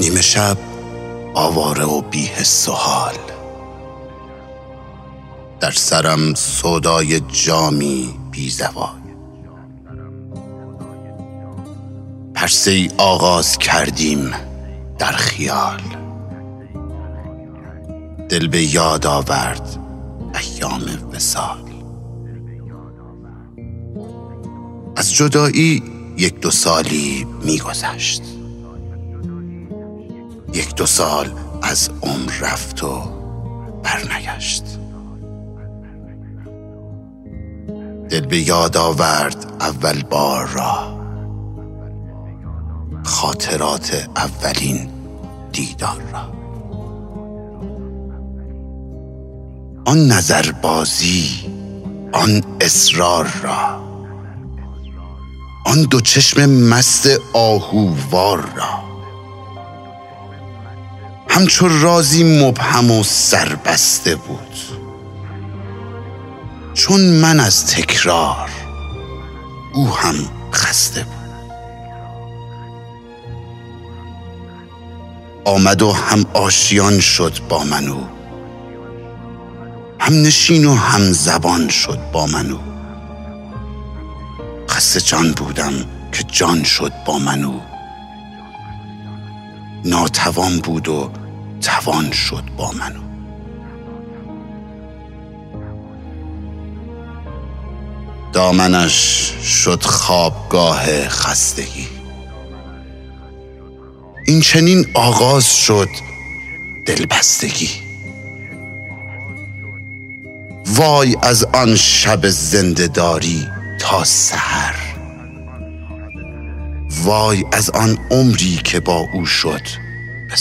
نیمه شب آواره و حال در سرم صدای جامی بی زوال. پرسه ای آغاز کردیم در خیال. دل به یاد آورد ایام وسال از جدایی یک دو سالی میگذشت. یک دو سال از عمر رفت و برنگشت. دل به یاد آورد اول بار را. خاطرات اولین دیدار را. آن نظربازی آن اصرار را. آن دو چشم مست آهووار را. همچو رازی مبهم و سربسته بود. چون من از تکرار او هم خسته بود. آمد و هم آشیان شد با من او. هم نشین و هم زبان شد با من او. خسته جان بودم که جان شد با من او. ناتوان بود و توان شد با من او دامنش شد خوابگاه خستگی. این چنین آغاز شد دلبستگی. وای از آن شب زندهداری تا سحر. وای از آن عمری که با او شد به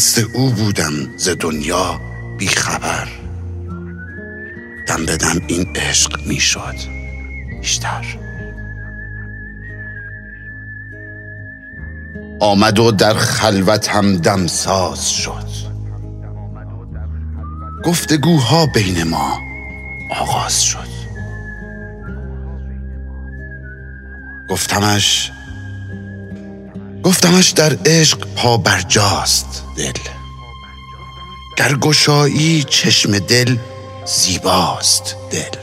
مست او بودم ز دنیا بی خبر دم به دم این عشق می شد بیشتر. آمد و در خلوتم دمساز شد. گفتگوها بین ما آغاز شد. گفتمش گفتمش در عشق پا برجاست. دل. در گشایی چشم دل زیباست دل.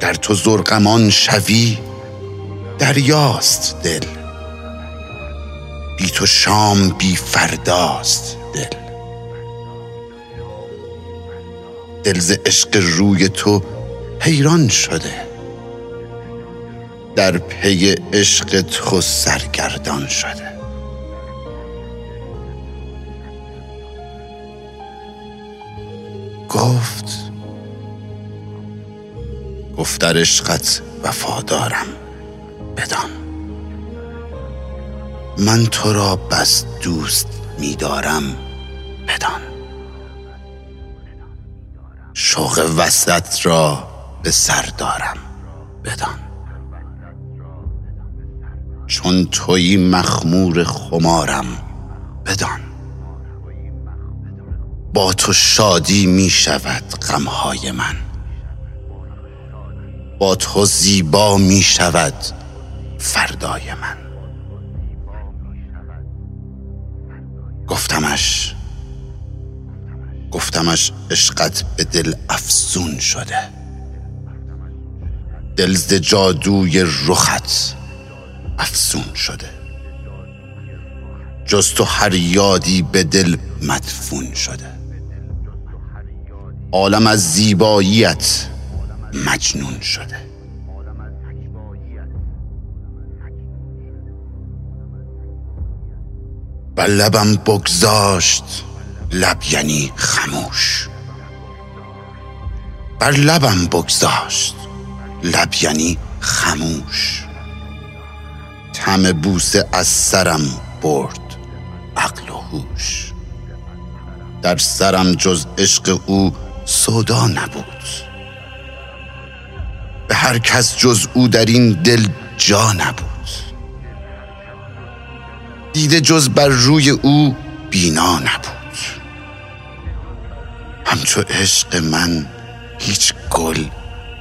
در تو زرقمان شوی دریاست دل. بی تو شام بی فرداست دل. دل ز عشق روی تو حیران شده. در پی عشق تو سرگردان شده. گفت گفت در عشقت وفادارم. بدان. من تو را بس دوست می‌دارم. بدان. شوق وصلت را به سر دارم. بدان. چون تویی مخمور خمارم. بدان. با تو شادی می شود غمهای من. با تو زیبا می شود فردای من. گفتمش گفتمش عشقت به دل افزون شده. دل ز جادوی رخت افزون شده. جز تو هر یادی به دل مدفون شده. عالم از زیباییت مجنون شده. بر لبم بگذاشت لب یعنی خموش. بر لبم بگذاشت لب یعنی خموش. طعم بوسه از سرم برد عقل و هوش. در سرم جز عشق او سودا نبود. به هر کس جز او در این دل جا نبود. دیده جز بر روی او بینا نبود. همچو عشق من هیچ گل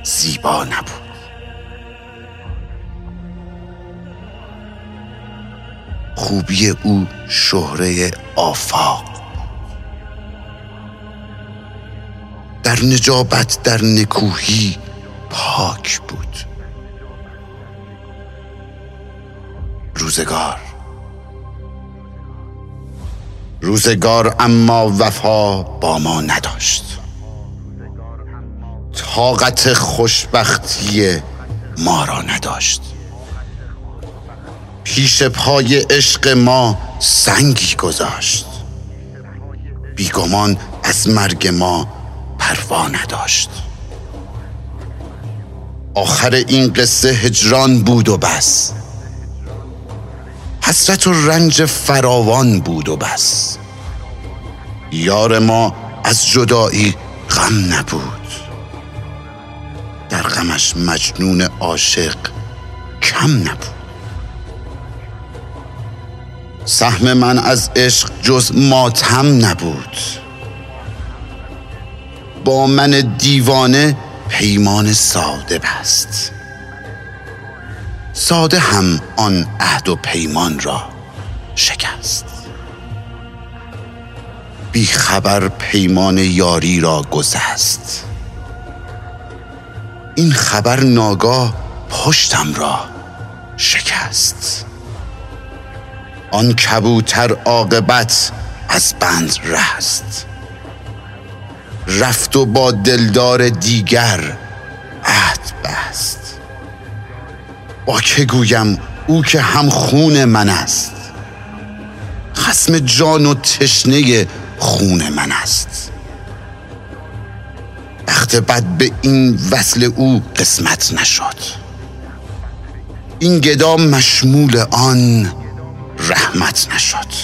زیبا نبود. خوبی او شهره آفاق در نجابت در نکوهی پاک بود. روزگار. روزگار اما وفا با ما نداشت. طاقت خوشبختی ما را نداشت. پیش پای عشق ما سنگی گذاشت. بیگمان از مرگ ما پروا نداشت. آخر این قصه هجران بود و بس. حسرت و رنج فراوان بود و بس. یار ما از جدایی غم نبود. در غمش مجنون عاشق کم نبود. سهم من از عشق جز ماتم نبود. با من دیوانه پیمان ساده بست ساده هم آن عهد و پیمان را شکست. بی خبر پیمان یاری را گذست این خبر ناگاه پشتم را شکست. آن کبوتر عاقبت از بند رست رفت و با دلدار دیگر عهد بست. با که گویم او که هم خون من است. خسم جان و تشنه خون من است. بخت بد به این وصل او قسمت نشد. این گدا مشمول آن رحمت نشد.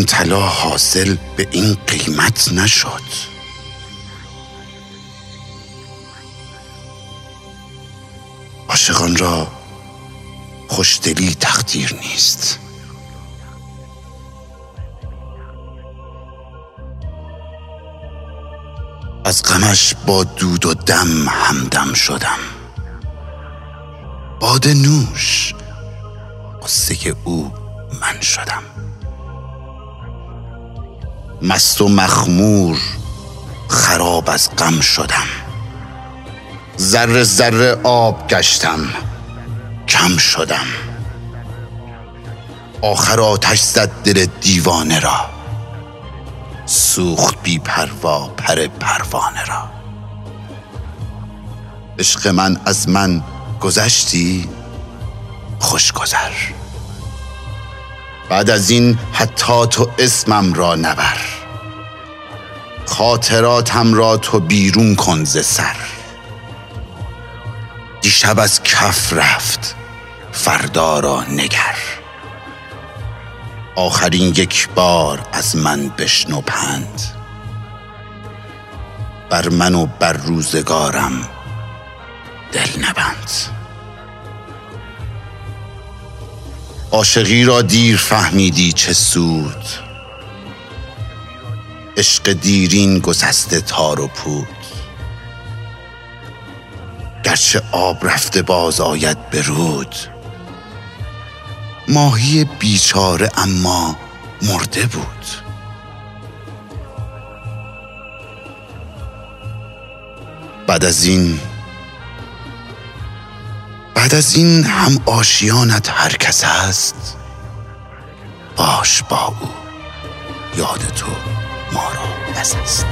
آن طلا حاصل به این قیمت نشد. عاشقان را خوشدلی تقدیر نیست. از غمش با دود و دم همدم شدم. باد نوش قصه او من شدم. مست و مخمور خراب از غم شدم. ذره ذره آب گشتم کم شدم. آخر آتش زد دل دیوانه را سوخت بی پروا پر پروانه را. عشق من از من گذشتی؟ خوش گذر. بعد از این حتی تو اسمم را نبر. خاطراتم را تو بیرون کن ز سر. دیشب از کف رفت فردا را نگر. آخرین یک بار از من بشنو پند. بر من و بر روزگارم دل نبند. عاشقی را دیر فهمیدی چه سود. عشق دیرین گسسته تار و پود. گرچه آب رفته باز آید به رود. ماهی بیچاره اما مرده بود. بعد از این بعد از این هم آشیانت هر کس است باش با او. یاد تو ما بس است.